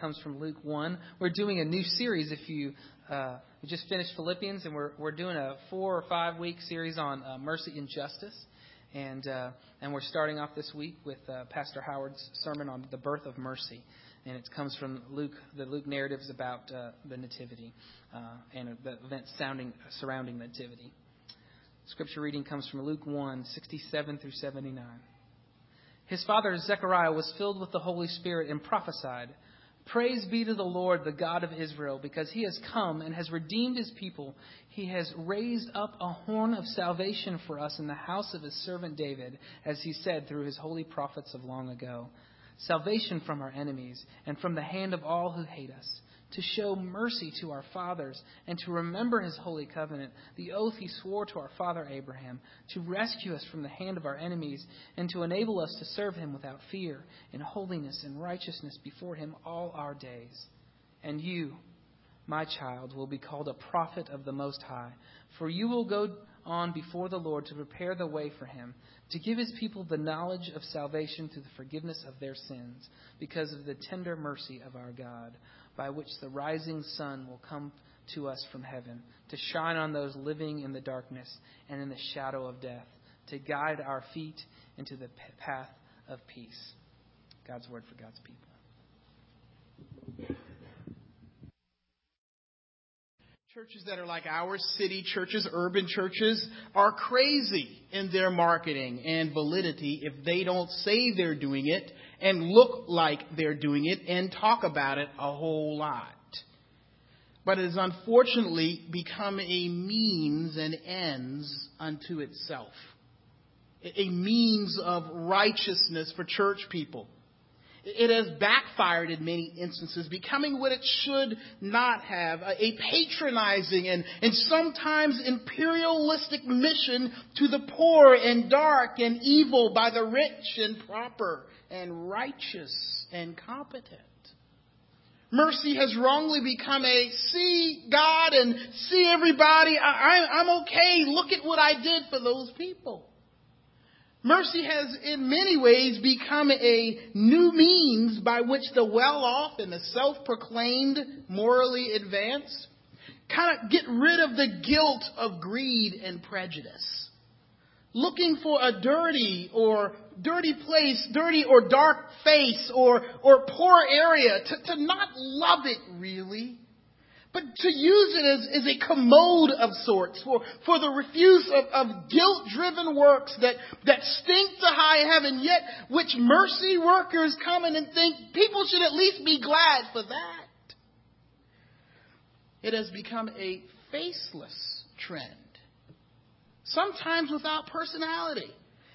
comes from Luke 1. We're doing a new series. If you uh, just finished Philippians, and we're we're doing a four or five week series on uh, mercy and justice, and uh, and we're starting off this week with uh, Pastor Howard's sermon on the birth of mercy, and it comes from Luke. The Luke narratives about uh, the nativity uh, and the events sounding surrounding the nativity. Scripture reading comes from Luke 1, 67 through 79. His father Zechariah was filled with the Holy Spirit and prophesied, Praise be to the Lord, the God of Israel, because he has come and has redeemed his people. He has raised up a horn of salvation for us in the house of his servant David, as he said through his holy prophets of long ago. Salvation from our enemies and from the hand of all who hate us to show mercy to our fathers, and to remember his holy covenant, the oath he swore to our father Abraham, to rescue us from the hand of our enemies, and to enable us to serve him without fear, in holiness and righteousness before him all our days. And you, my child, will be called a prophet of the Most High, for you will go on before the Lord to prepare the way for him, to give his people the knowledge of salvation through the forgiveness of their sins, because of the tender mercy of our God by which the rising sun will come to us from heaven, to shine on those living in the darkness and in the shadow of death, to guide our feet into the path of peace. God's word for God's people. Churches that are like our city churches, urban churches, are crazy in their marketing and validity if they don't say they're doing it and look like they're doing it and talk about it a whole lot. But it has unfortunately become a means and ends unto itself. A means of righteousness for church people. It has backfired in many instances, becoming what it should not have a patronizing and, and sometimes imperialistic mission to the poor and dark and evil by the rich and proper and righteous and competent. Mercy has wrongly become a see God and see everybody. I, am okay. Look at what I did for those people. Mercy has in many ways become a new means by which the well off and the self proclaimed morally advanced kind of get rid of the guilt of greed and prejudice. Looking for a dirty or dirty place, dirty or dark face or, or poor area to, to not love it really but to use it as, as a commode of sorts for, for the refuse of, of guilt driven works that, that stink to high heaven, yet which mercy workers come in and think people should at least be glad for that. It has become a faceless trend, sometimes without personality.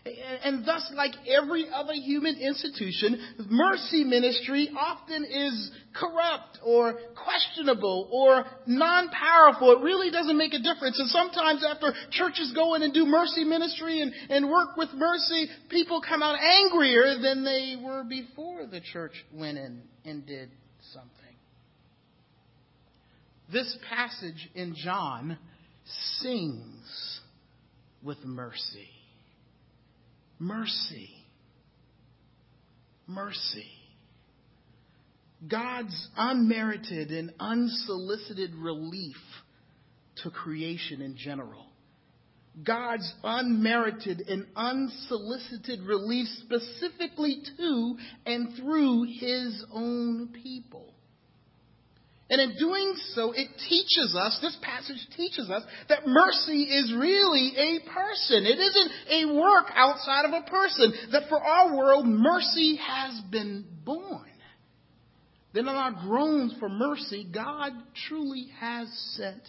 And thus, like every other human institution, mercy ministry often is corrupt or questionable or non powerful. It really doesn't make a difference. And sometimes, after churches go in and do mercy ministry and, and work with mercy, people come out angrier than they were before the church went in and did something. This passage in John sings with mercy. Mercy. Mercy. God's unmerited and unsolicited relief to creation in general. God's unmerited and unsolicited relief specifically to and through His own people. And in doing so, it teaches us, this passage teaches us, that mercy is really a person. It isn't a work outside of a person. That for our world, mercy has been born. Then in our groans for mercy, God truly has sent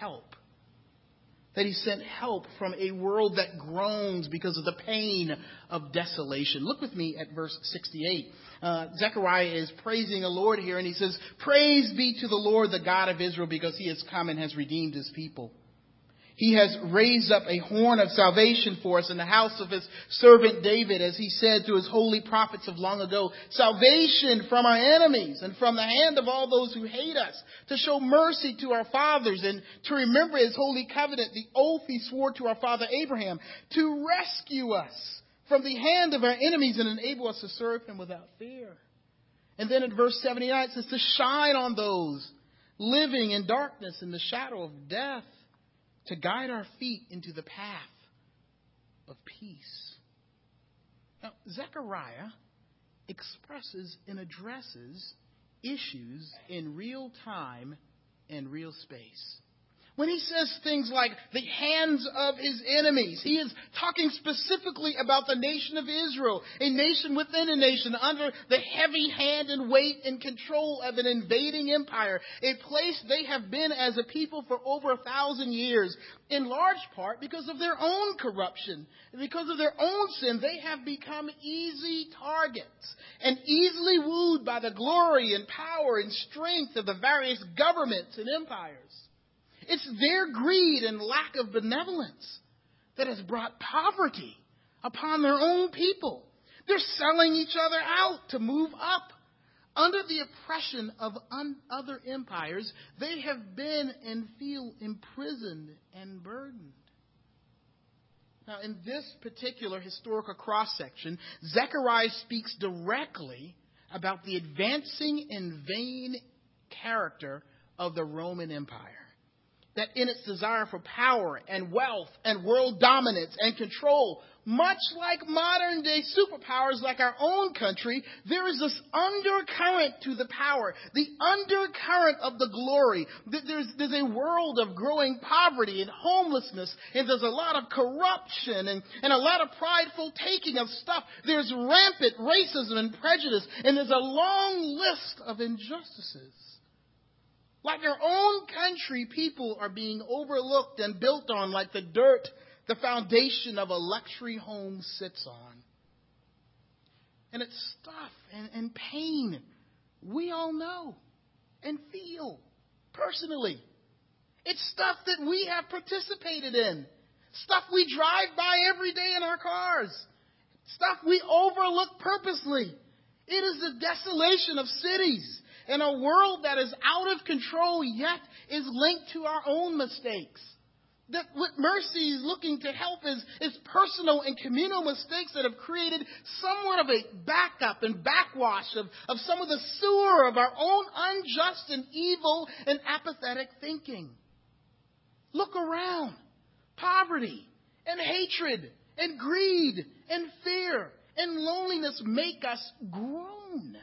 help that he sent help from a world that groans because of the pain of desolation. Look with me at verse 68. Uh, Zechariah is praising the Lord here, and he says, Praise be to the Lord, the God of Israel, because he has come and has redeemed his people. He has raised up a horn of salvation for us in the house of his servant David, as he said to his holy prophets of long ago, salvation from our enemies and from the hand of all those who hate us, to show mercy to our fathers and to remember his holy covenant, the oath he swore to our father Abraham, to rescue us from the hand of our enemies and enable us to serve him without fear. And then in verse 79 it says to shine on those living in darkness in the shadow of death, to guide our feet into the path of peace. Now, Zechariah expresses and addresses issues in real time and real space. When he says things like the hands of his enemies, he is talking specifically about the nation of Israel, a nation within a nation under the heavy hand and weight and control of an invading empire, a place they have been as a people for over a thousand years, in large part because of their own corruption, because of their own sin. They have become easy targets and easily wooed by the glory and power and strength of the various governments and empires. It's their greed and lack of benevolence that has brought poverty upon their own people. They're selling each other out to move up. Under the oppression of un- other empires, they have been and feel imprisoned and burdened. Now, in this particular historical cross section, Zechariah speaks directly about the advancing and vain character of the Roman Empire that in its desire for power and wealth and world dominance and control, much like modern day superpowers like our own country, there is this undercurrent to the power, the undercurrent of the glory. There's, there's a world of growing poverty and homelessness, and there's a lot of corruption and, and a lot of prideful taking of stuff. There's rampant racism and prejudice, and there's a long list of injustices. Like our own country, people are being overlooked and built on like the dirt the foundation of a luxury home sits on. And it's stuff and, and pain we all know and feel personally. It's stuff that we have participated in. Stuff we drive by every day in our cars. Stuff we overlook purposely. It is the desolation of cities in a world that is out of control yet is linked to our own mistakes. That what mercy is looking to help is, is personal and communal mistakes that have created somewhat of a backup and backwash of, of some of the sewer of our own unjust and evil and apathetic thinking. Look around. Poverty and hatred and greed and fear and loneliness make us groan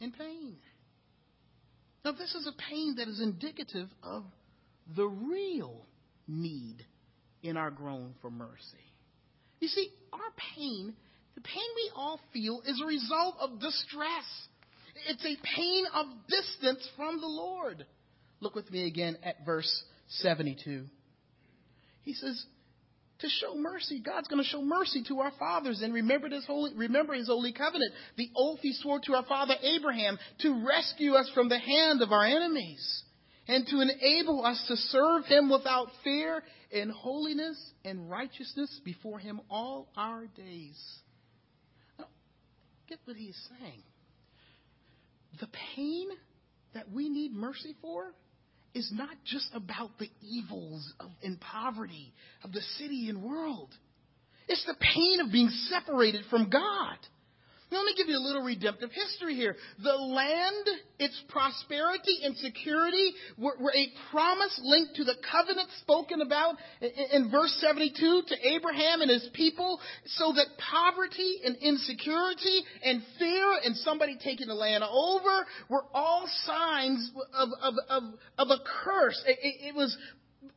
in pain. Now, this is a pain that is indicative of the real need in our groan for mercy. You see, our pain, the pain we all feel, is a result of distress. It's a pain of distance from the Lord. Look with me again at verse 72. He says, to show mercy. God's going to show mercy to our fathers and remember his holy, remember his holy covenant, the oath he swore to our father Abraham to rescue us from the hand of our enemies and to enable us to serve him without fear in holiness and righteousness before him all our days. Now, get what he's saying. The pain that we need mercy for is not just about the evils of, and poverty of the city and world. It's the pain of being separated from God. Now, let me give you a little redemptive history here. The land, its prosperity and security were, were a promise linked to the covenant spoken about in, in verse 72 to Abraham and his people, so that poverty and insecurity and fear and somebody taking the land over were all signs of, of, of, of a curse. It, it, it was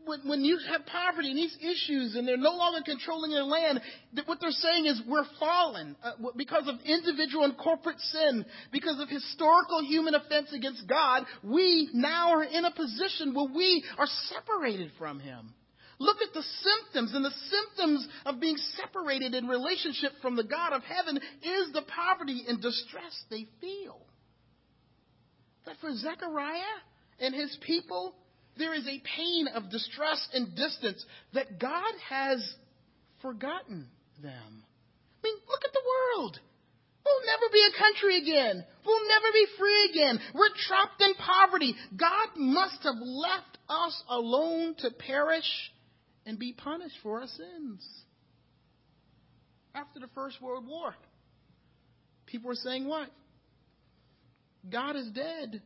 when, when you have poverty and these issues and they're no longer controlling their land, what they're saying is we're fallen uh, because of individual and corporate sin, because of historical human offense against God. We now are in a position where we are separated from Him. Look at the symptoms, and the symptoms of being separated in relationship from the God of heaven is the poverty and distress they feel. That for Zechariah and his people, there is a pain of distress and distance that God has forgotten them. I mean, look at the world. We'll never be a country again. We'll never be free again. We're trapped in poverty. God must have left us alone to perish and be punished for our sins. After the First World War, people were saying what? God is dead.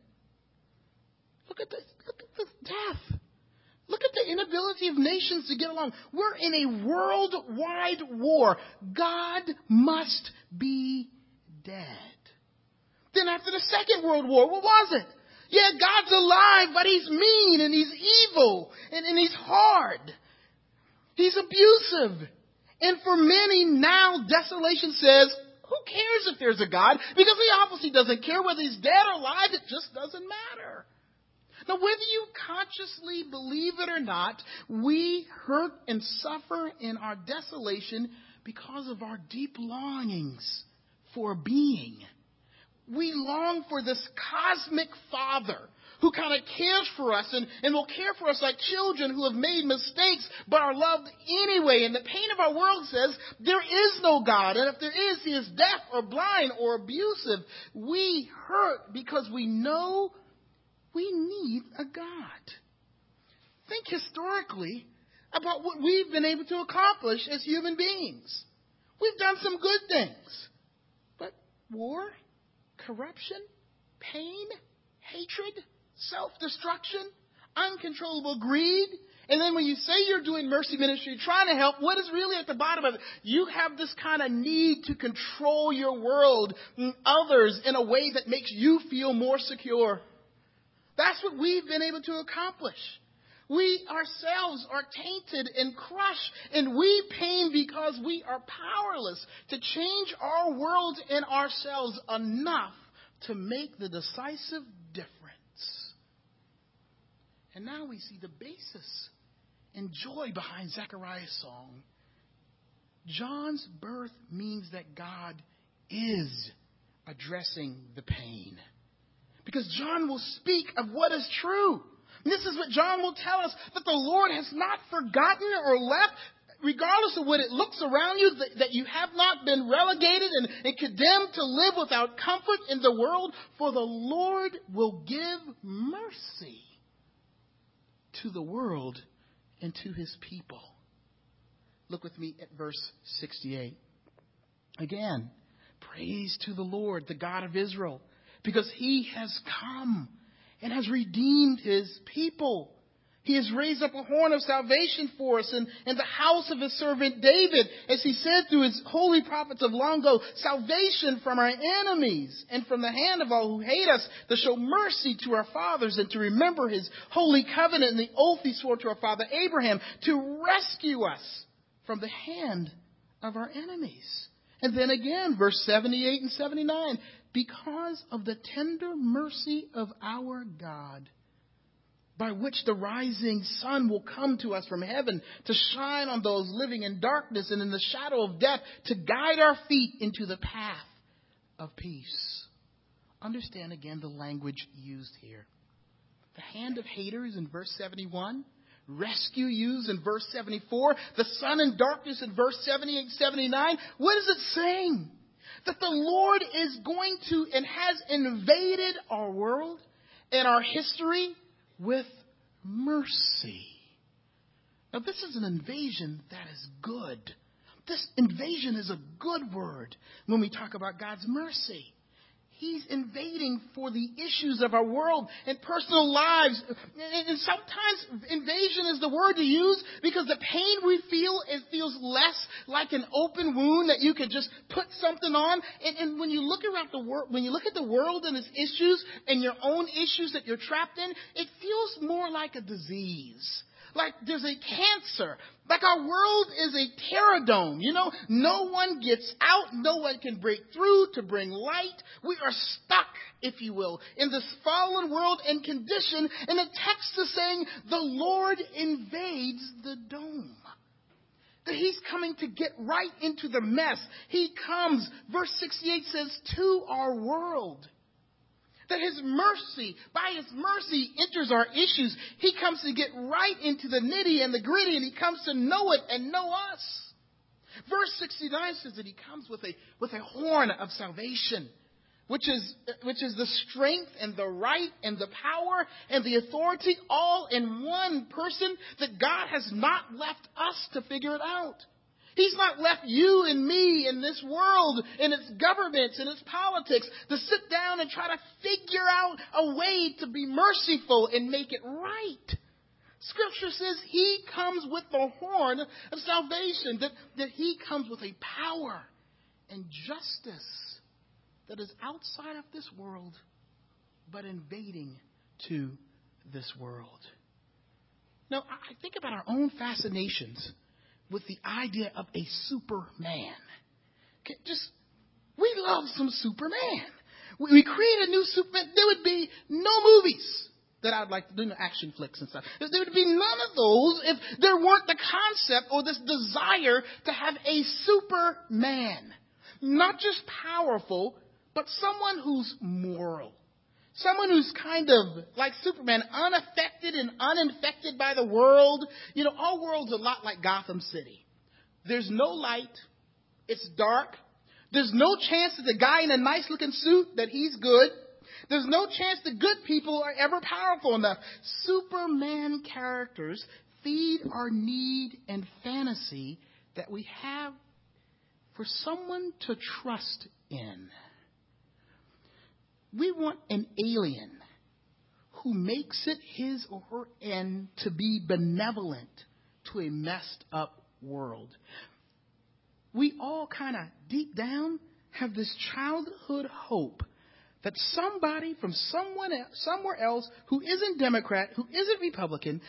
Look at this. Look at death. Look at the inability of nations to get along. We're in a worldwide war. God must be dead. Then after the Second World War, what was it? Yeah, God's alive, but he's mean and he's evil and, and he's hard. He's abusive. And for many now, desolation says, who cares if there's a God? Because he obviously doesn't care whether he's dead or alive. It just doesn't matter. Now, whether you consciously believe it or not, we hurt and suffer in our desolation because of our deep longings for being. We long for this cosmic Father who kind of cares for us and, and will care for us like children who have made mistakes but are loved anyway. And the pain of our world says there is no God. And if there is, He is deaf or blind or abusive. We hurt because we know we need a God. Think historically about what we've been able to accomplish as human beings. We've done some good things. But war, corruption, pain, hatred, self destruction, uncontrollable greed. And then when you say you're doing mercy ministry, trying to help, what is really at the bottom of it? You have this kind of need to control your world and others in a way that makes you feel more secure. That's what we've been able to accomplish. We ourselves are tainted and crushed, and we pain because we are powerless to change our world and ourselves enough to make the decisive difference. And now we see the basis and joy behind Zechariah's song. John's birth means that God is addressing the pain. Because John will speak of what is true. And this is what John will tell us that the Lord has not forgotten or left, regardless of what it looks around you, that, that you have not been relegated and, and condemned to live without comfort in the world, for the Lord will give mercy to the world and to his people. Look with me at verse 68. Again, praise to the Lord, the God of Israel because he has come and has redeemed his people. He has raised up a horn of salvation for us in, the house of his servant David, as he said through his holy prophets of long ago, salvation from our enemies and from the hand of all who hate us, to show mercy to our fathers and to remember his holy covenant and the oath he swore to our father Abraham, to rescue us from the hand of our enemies. And then again, verse 78 and 79, because of the tender mercy of our God, by which the rising sun will come to us from heaven to shine on those living in darkness and in the shadow of death, to guide our feet into the path of peace. Understand again the language used here. The hand of haters in verse 71, rescue yous in verse 74, the sun and darkness in verse 78 79. What is it saying? That the Lord is going to and has invaded our world and our history with mercy. Now, this is an invasion that is good. This invasion is a good word when we talk about God's mercy. He's invading for the issues of our world and personal lives. And sometimes invasion is the word to use because the pain we feel, it feels less like an open wound that you could just put something on. And, and when you look around the world, when you look at the world and its issues and your own issues that you're trapped in, it feels more like a disease like there's a cancer. Like our world is a terror dome. You know, no one gets out. No one can break through to bring light. We are stuck, if you will, in this fallen world and condition. And the text is saying the Lord invades the dome. That he's coming to get right into the mess. He comes, verse 68 says, to our world. That His mercy, by His mercy, enters our issues. He comes to get right into the nitty and the gritty, and He comes to know it and know us. Verse 69 says that He comes with a, with a horn of salvation, which is, which is the strength and the right and the power and the authority all in one person that God has not left us to figure it out. He's not left you and me in this world, in its governments, in its politics, to sit down and try to figure out a way to be merciful and make it right. Scripture says He comes with the horn of salvation, that, that He comes with a power and justice that is outside of this world, but invading to this world. Now, I think about our own fascinations with the idea of a Superman. Just, we love some Superman. We create a new Superman. There would be no movies that I'd like to do, action flicks and stuff. There would be none of those if there weren't the concept or this desire to have a Superman. Not just powerful, but someone who's moral. Someone who's kind of like Superman, unaffected and uninfected by the world. You know, our world's a lot like Gotham City. There's no light. It's dark. There's no chance that the guy in a nice looking suit that he's good. There's no chance the good people are ever powerful enough. Superman characters feed our need and fantasy that we have for someone to trust in. We want an alien who makes it his or her end to be benevolent to a messed up world. We all kind of deep down have this childhood hope that somebody from someone somewhere else who isn't Democrat, who isn't Republican,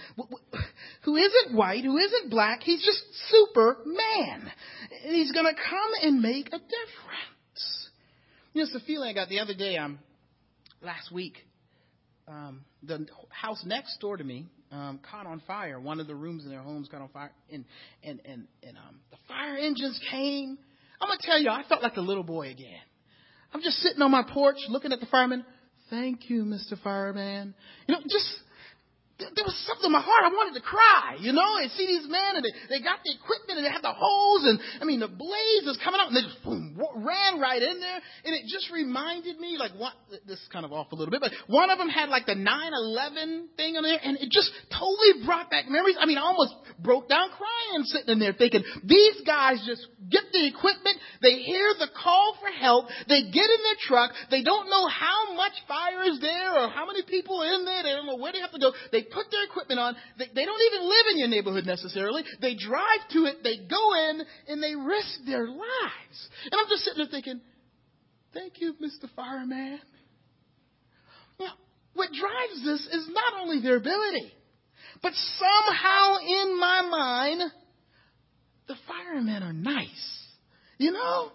who isn't white, who isn't black, he's just Superman. And he's going to come and make a difference. You know, it's the feeling I got the other day. Um, last week, um, the house next door to me um, caught on fire. One of the rooms in their homes caught on fire, and and and and um, the fire engines came. I'm gonna tell you, I felt like a little boy again. I'm just sitting on my porch looking at the firemen. Thank you, Mr. Fireman. You know, just there was something in my heart. I wanted to cry, you know, and see these men and they, they got the equipment and they had the hose and I mean the blaze was coming out and they just boom, ran right in there and it just reminded me like what this is kind of off a little bit, but one of them had like the 9/11 thing on there and it just totally brought back memories. I mean, I almost broke down crying sitting in there thinking these guys just get the equipment, they hear the call for help, they get in their truck, they don't know how much fire is there or how many people are in there, they don't know where they have to go. They put their equipment on. They, they don't even live in your neighborhood necessarily. They drive to it, they go in, and they risk their lives. And I'm just sitting there thinking, thank you, Mr. Fireman. Now, what drives this is not only their ability, but somehow in my mind, the firemen are nice. You know?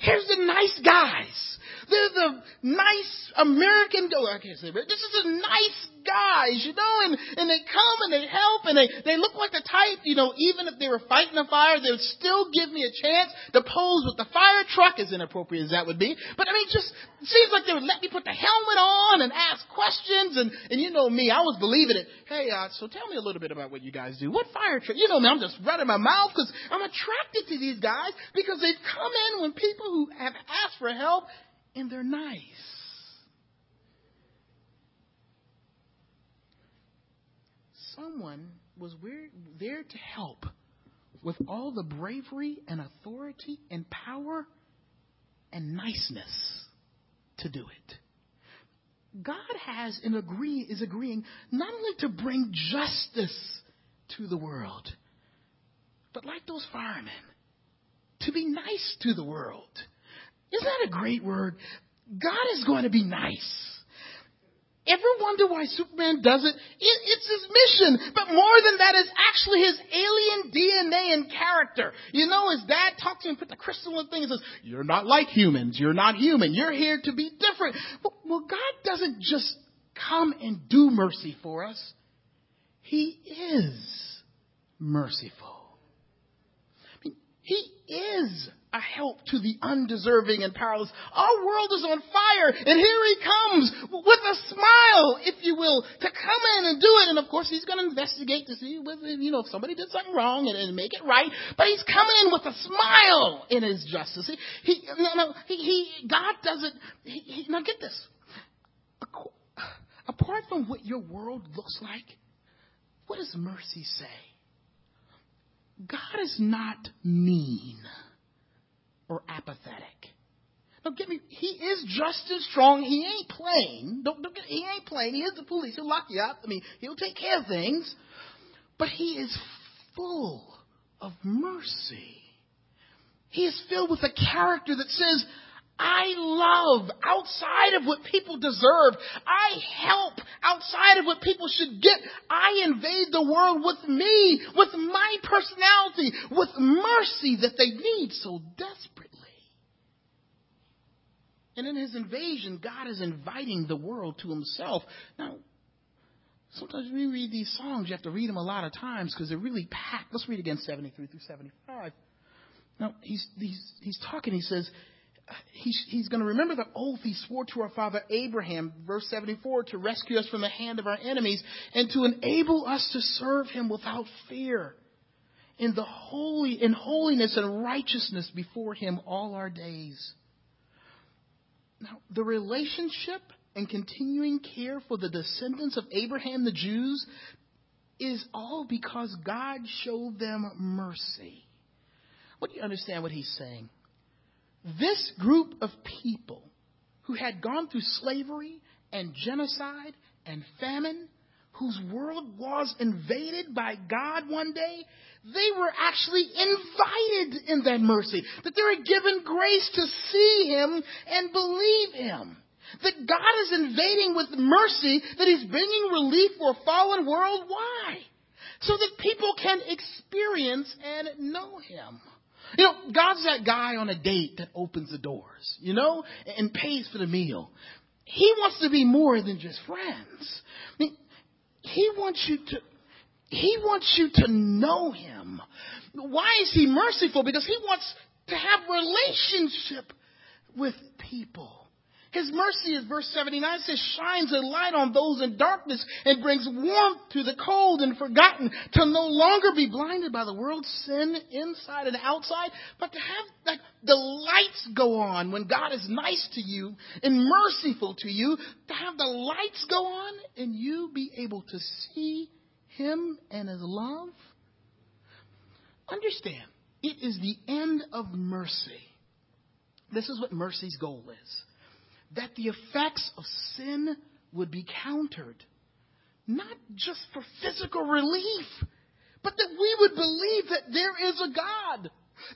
Here's the nice guys. They're the nice American, oh, I can't say, but this is a nice guys, you know, and, and they come and they help and they, they look like the type, you know, even if they were fighting a fire, they would still give me a chance to pose with the fire truck, as inappropriate as that would be. But I mean, just seems like they would let me put the helmet on and ask questions and, and you know me, I was believing it. Hey, uh, so tell me a little bit about what you guys do. What fire truck? You know me, I'm just running my mouth because I'm attracted to these guys because they've come in when people who have asked for help and they're nice. Someone was there to help with all the bravery and authority and power and niceness to do it. God has and agree is agreeing not only to bring justice to the world, but like those firemen, to be nice to the world. Isn't that a great word? God is going to be nice. Ever wonder why Superman does it? it? It's his mission. But more than that, it's actually his alien DNA and character. You know, his dad talks to him, put the crystal in the thing and says, you're not like humans. You're not human. You're here to be different. Well, well God doesn't just come and do mercy for us. He is merciful. I mean, he is a help to the undeserving and powerless. Our world is on fire, and here he comes with a smile, if you will, to come in and do it. And of course, he's going to investigate to see whether, you know, if somebody did something wrong and, and make it right. But he's coming in with a smile in his justice. He, he no, no, he, he, God doesn't, he, he, now get this. Apart from what your world looks like, what does mercy say? God is not mean or apathetic. Don't get me. He is just as strong. He ain't playing. Don't, don't get, he ain't playing. He is the police. He'll lock you up. I mean, he'll take care of things. But he is full of mercy. He is filled with a character that says, I love outside of what people deserve. I help outside of what people should get. I invade the world with me, with my personality, with mercy that they need so desperately. And in his invasion, God is inviting the world to himself. Now, sometimes when you read these songs, you have to read them a lot of times because they're really packed. Let's read again 73 through 75. Now, he's, he's, he's talking, he says, he's, he's going to remember the oath he swore to our father Abraham, verse 74, to rescue us from the hand of our enemies and to enable us to serve him without fear in the holy, in holiness and righteousness before him all our days. Now, the relationship and continuing care for the descendants of Abraham, the Jews, is all because God showed them mercy. What do you understand what he's saying? This group of people who had gone through slavery and genocide and famine, whose world was invaded by God one day, they were actually invited in that mercy. That they were given grace to see Him and believe Him. That God is invading with mercy, that He's bringing relief for a fallen world. Why? So that people can experience and know Him. You know, God's that guy on a date that opens the doors, you know, and pays for the meal. He wants to be more than just friends. I mean, he wants you to he wants you to know him. Why is he merciful? Because he wants to have relationship with people. His mercy, as verse 79 says, shines a light on those in darkness and brings warmth to the cold and forgotten to no longer be blinded by the world's sin inside and outside, but to have like the lights go on when God is nice to you and merciful to you, to have the lights go on and you be able to see him and His love? Understand, it is the end of mercy. This is what mercy's goal is that the effects of sin would be countered, not just for physical relief, but that we would believe that there is a God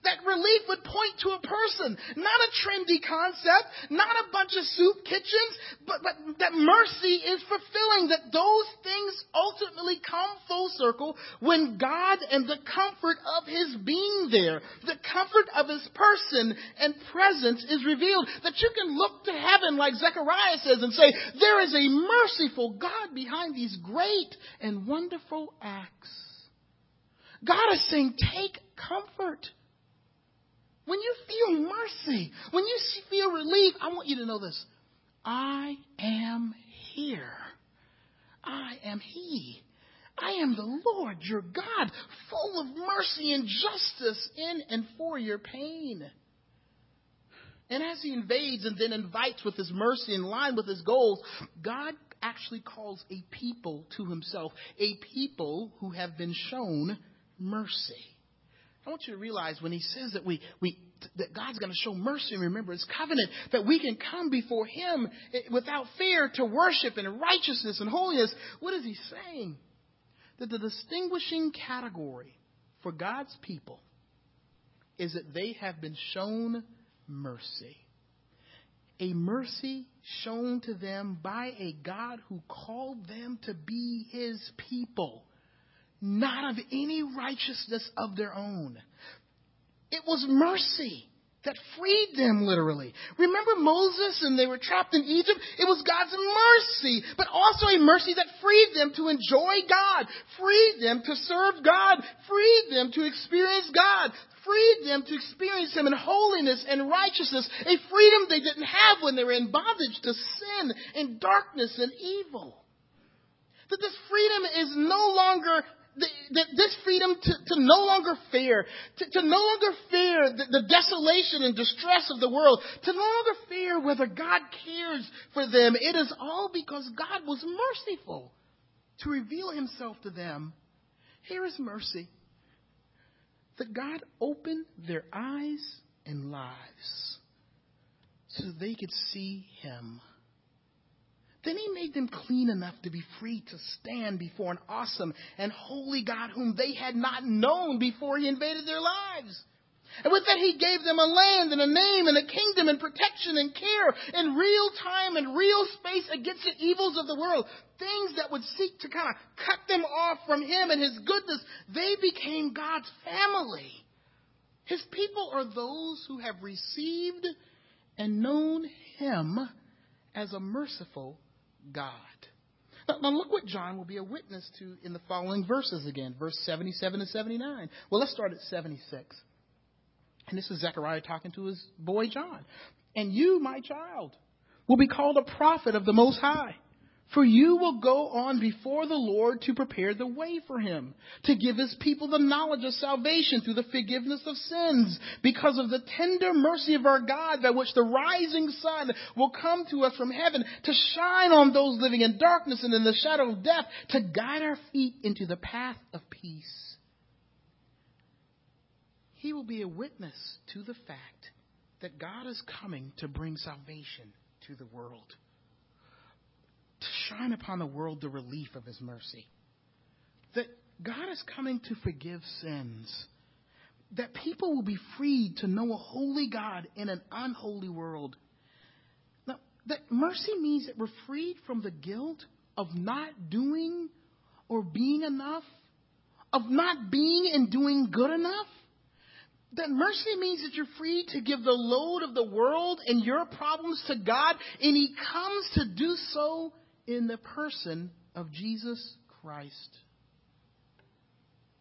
that relief would point to a person, not a trendy concept, not a bunch of soup kitchens, but, but that mercy is fulfilling, that those things ultimately come full circle when God and the comfort of His being there, the comfort of His person and presence is revealed. That you can look to heaven like Zechariah says and say, there is a merciful God behind these great and wonderful acts. God is saying, take comfort. When you feel mercy, when you feel relief, I want you to know this. I am here. I am He. I am the Lord your God, full of mercy and justice in and for your pain. And as he invades and then invites with his mercy in line with his goals, God actually calls a people to himself, a people who have been shown mercy. I want you to realize when he says that we, we that God's going to show mercy and remember his covenant, that we can come before him eh, without fear to worship in righteousness and holiness. What is he saying? That the distinguishing category for God's people is that they have been shown mercy. A mercy shown to them by a God who called them to be his people not of any righteousness of their own. It was mercy that freed them literally. Remember Moses and they were trapped in Egypt? It was God's mercy, but also a mercy that freed them to enjoy God, freed them to serve God, freed them to experience God, freed them to experience Him in holiness and righteousness, a freedom they didn't have when they were in bondage to sin and darkness and evil. That this freedom is no longer this freedom to, to no longer fear, to, to no longer fear the, the, desolation and distress of the world, to no longer fear whether God cares for them. It is all because God was merciful to reveal himself to them. Here is mercy. that God opened their eyes and lives so they could see Him. Then He made them clean enough to be free to stand before an awesome and holy God whom they had not known before He invaded their lives. And with that, he gave them a land and a name and a kingdom and protection and care in real time and real space against the evils of the world. Things that would seek to kind of cut them off from him and his goodness. They became God's family. His people are those who have received and known him as a merciful God. Now, now, look what John will be a witness to in the following verses again, verse 77 and 79. Well, let's start at 76. And this is Zechariah talking to his boy John. And you, my child, will be called a prophet of the Most High. For you will go on before the Lord to prepare the way for him, to give his people the knowledge of salvation through the forgiveness of sins, because of the tender mercy of our God, by which the rising sun will come to us from heaven, to shine on those living in darkness and in the shadow of death, to guide our feet into the path of peace. He will be a witness to the fact that God is coming to bring salvation to the world, shine upon the world the relief of His mercy. That God is coming to forgive sins. That people will be freed to know a holy God in an unholy world. Now, that mercy means that we're freed from the guilt of not doing or being enough, of not being and doing good enough that mercy means that you're free to give the load of the world and your problems to God, and He comes to do so in the person of Jesus Christ.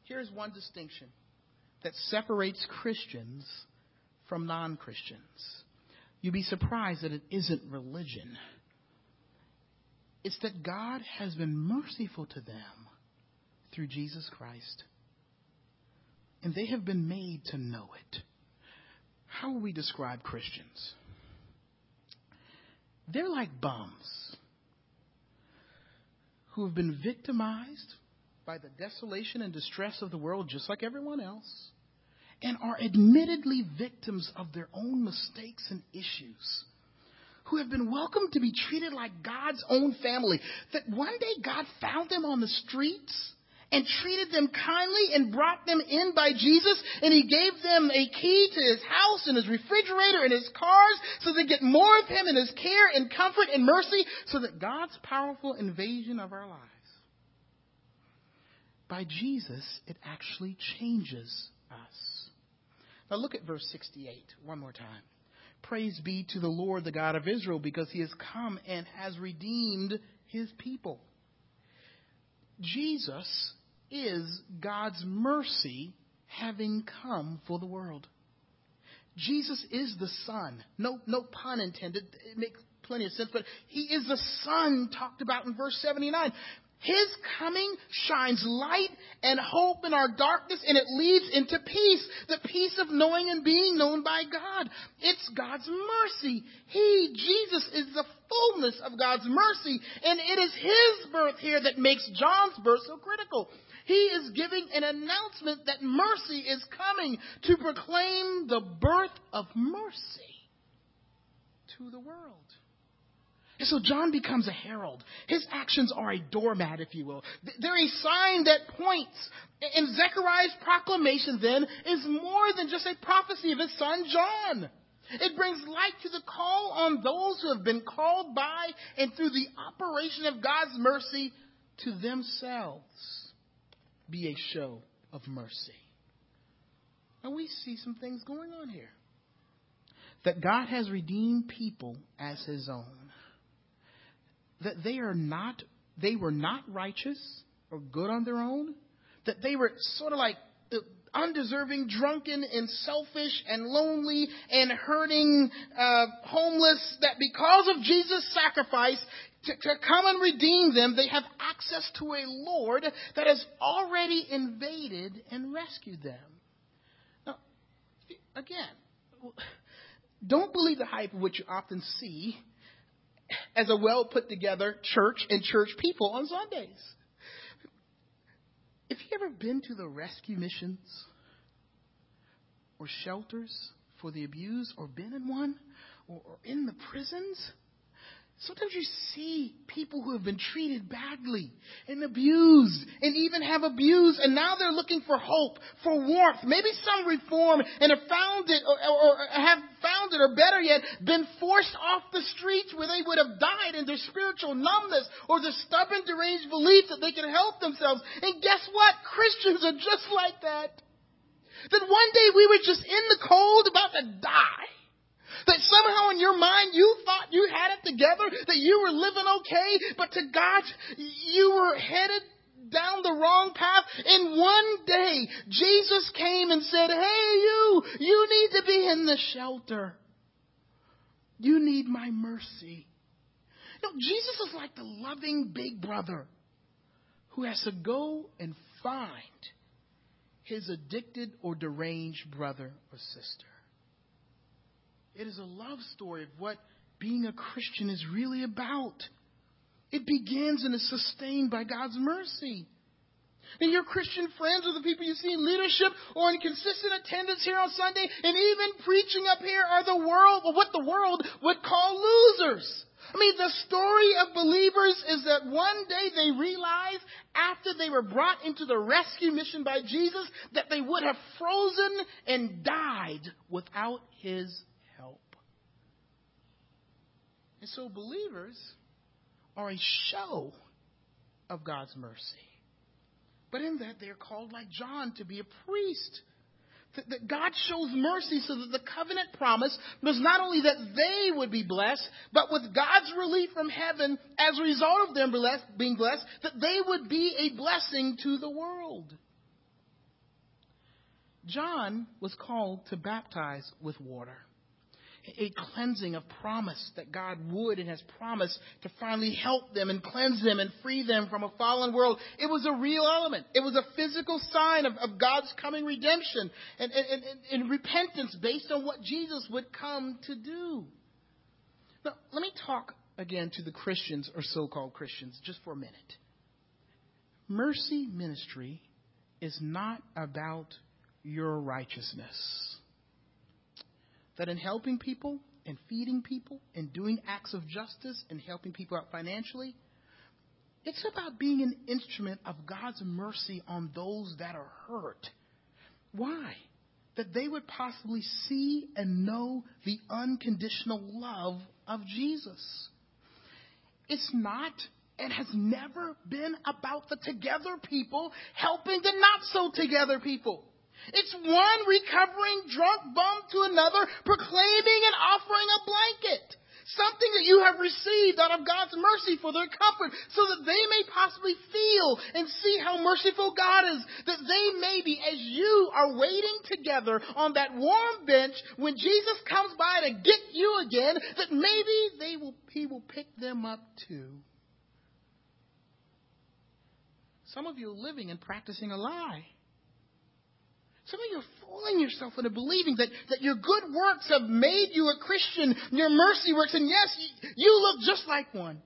Here's one distinction that separates Christians from non Christians. You'd be surprised that it isn't religion. It's that God has been merciful to them through Jesus Christ and they have been made to know it. How will we describe Christians? They're like bums who have been victimized by the desolation and distress of the world, just like everyone else, and are admittedly victims of their own mistakes and issues. Who have been welcomed to be treated like God's own family. That one day God found them on the streets and treated them kindly and brought them in by Jesus. And he gave them a key to his house and his refrigerator and his cars so they get more of him and his care and comfort and mercy so that God's powerful invasion of our lives. By Jesus, it actually changes us. Now look at verse 68 one more time. Praise be to the Lord, the God of Israel, because he has come and has redeemed his people. Jesus is God's mercy having come for the world. Jesus is the Son. No, no pun intended. It makes plenty of sense, but He is the Son talked about in verse 79. His coming shines light and hope in our darkness and it leads into peace. The peace of knowing and being known by God. It's God's mercy. He, Jesus, is the fullness of God's mercy. And it is His birth here that makes John's birth so critical. He is giving an announcement that mercy is coming to proclaim the birth of mercy to the world. And so John becomes a herald. His actions are a doormat, if you will. They're a sign that points. And Zechariah's proclamation then is more than just a prophecy of his son John. It brings light to the call on those who have been called by and through the operation of God's mercy to themselves be a show of mercy. And we see some things going on here. That God has redeemed people as his own. That they are not they were not righteous or good on their own. That they were sort of like undeserving, drunken, and selfish, and lonely, and hurting, uh, homeless, that because of Jesus' sacrifice, to, to come and redeem them, they have access to a Lord that has already invaded and rescued them. Now, again, don't believe the hype of what you often see as a well put together church and church people on Sundays. If you ever been to the rescue missions, or shelters for the abused or been in one or, or in the prisons, Sometimes you see people who have been treated badly and abused and even have abused and now they're looking for hope, for warmth, maybe some reform and have found it or, or, have found it or better yet, been forced off the streets where they would have died in their spiritual numbness or the stubborn deranged belief that they can help themselves. And guess what? Christians are just like that. That one day we were just in the cold about to die. That somehow in your mind you thought you had it together, that you were living okay, but to God, you were headed down the wrong path. And one day, Jesus came and said, Hey, you, you need to be in the shelter. You need my mercy. You know, Jesus is like the loving big brother who has to go and find his addicted or deranged brother or sister. It is a love story of what being a Christian is really about. It begins and is sustained by God's mercy. And your Christian friends or the people you see in leadership or in consistent attendance here on Sunday and even preaching up here are the world, or what the world would call losers. I mean, the story of believers is that one day they realized after they were brought into the rescue mission by Jesus that they would have frozen and died without his and so believers are a show of God's mercy. But in that, they're called, like John, to be a priest. That God shows mercy so that the covenant promise was not only that they would be blessed, but with God's relief from heaven as a result of them being blessed, that they would be a blessing to the world. John was called to baptize with water a cleansing of promise that God would and has promised to finally help them and cleanse them and free them from a fallen world. It was a real element. It was a physical sign of, of God's coming redemption and, and, and, and repentance based on what Jesus would come to do. Now, let me talk again to the Christians or so called Christians just for a minute. Mercy ministry is not about your righteousness that in helping people and feeding people and doing acts of justice and helping people out financially, it's about being an instrument of God's mercy on those that are hurt. Why? That they would possibly see and know the unconditional love of Jesus. It's not and has never been about the together people helping the not so together people. It's one recovering drunk bum to another, proclaiming and offering a blanket. Something that you have received out of God's mercy for their comfort, so that they may possibly feel and see how merciful God is. That they may be, as you are waiting together on that warm bench when Jesus comes by to get you again, that maybe they will, He will pick them up too. Some of you are living and practicing a lie. Some of you are fooling yourself into believing that, that your good works have made you a Christian, your mercy works, and yes, you look just like one.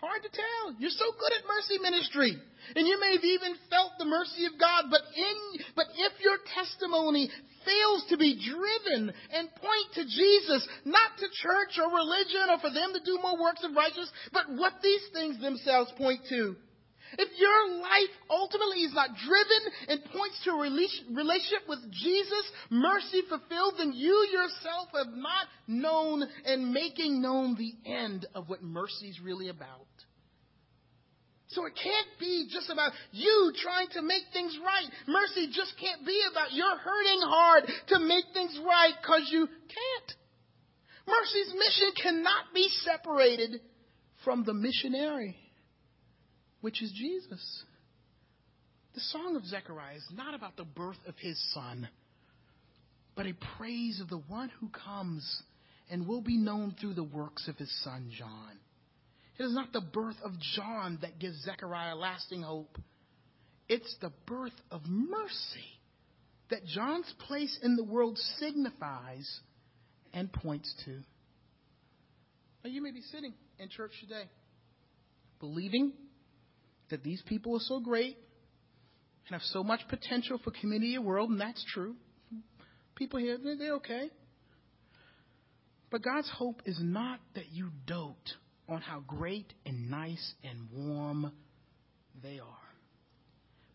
Hard to tell. You're so good at mercy ministry. And you may have even felt the mercy of God, but in, but if your testimony fails to be driven and point to Jesus, not to church or religion or for them to do more works of righteousness, but what these things themselves point to, if your life ultimately is not driven and points to a relationship with Jesus, mercy fulfilled, then you yourself have not known and making known the end of what mercy is really about. So it can't be just about you trying to make things right. Mercy just can't be about you're hurting hard to make things right because you can't. Mercy's mission cannot be separated from the missionary which is Jesus. The song of Zechariah is not about the birth of his son, but a praise of the one who comes and will be known through the works of his son John. It is not the birth of John that gives Zechariah lasting hope. It's the birth of mercy that John's place in the world signifies and points to. Now, you may be sitting in church today believing that these people are so great and have so much potential for community and world, and that's true. People here, they're, they're okay. But God's hope is not that you dote on how great and nice and warm they are,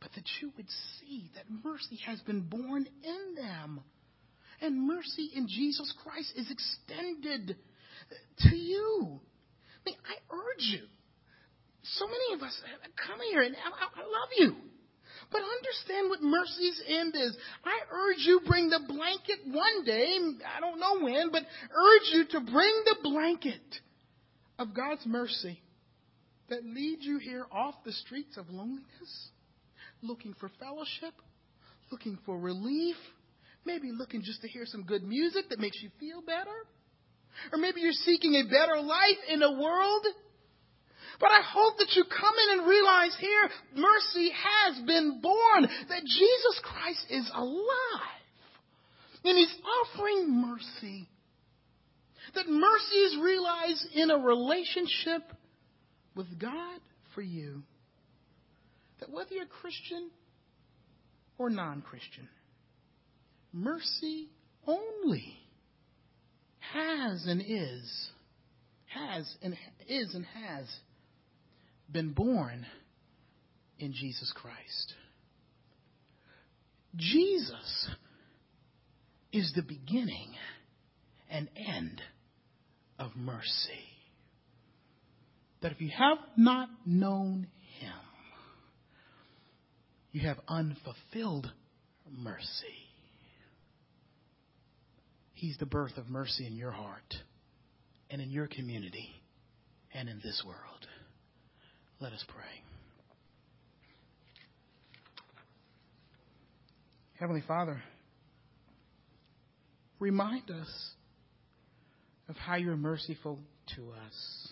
but that you would see that mercy has been born in them. And mercy in Jesus Christ is extended to you. I mean, I urge you. So many of us come here and I, I love you. But understand what mercy's end is. I urge you bring the blanket one day, I don't know when, but urge you to bring the blanket of God's mercy that leads you here off the streets of loneliness, looking for fellowship, looking for relief, maybe looking just to hear some good music that makes you feel better. Or maybe you're seeking a better life in a world but I hope that you come in and realize here mercy has been born, that Jesus Christ is alive. And He's offering mercy. That mercy is realized in a relationship with God for you. That whether you're Christian or non Christian, mercy only has and is, has and is and has been born in Jesus Christ. Jesus is the beginning and end of mercy. That if you have not known Him, you have unfulfilled mercy. He's the birth of mercy in your heart and in your community and in this world. Let us pray. Heavenly Father, remind us of how you're merciful to us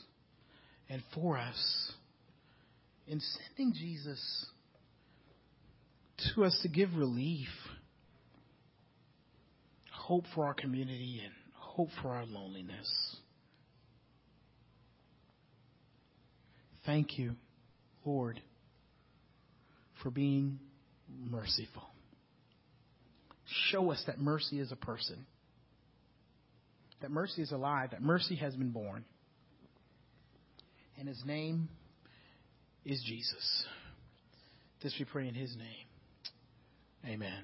and for us in sending Jesus to us to give relief, hope for our community, and hope for our loneliness. Thank you, Lord, for being merciful. Show us that mercy is a person, that mercy is alive, that mercy has been born. And his name is Jesus. This we pray in his name. Amen.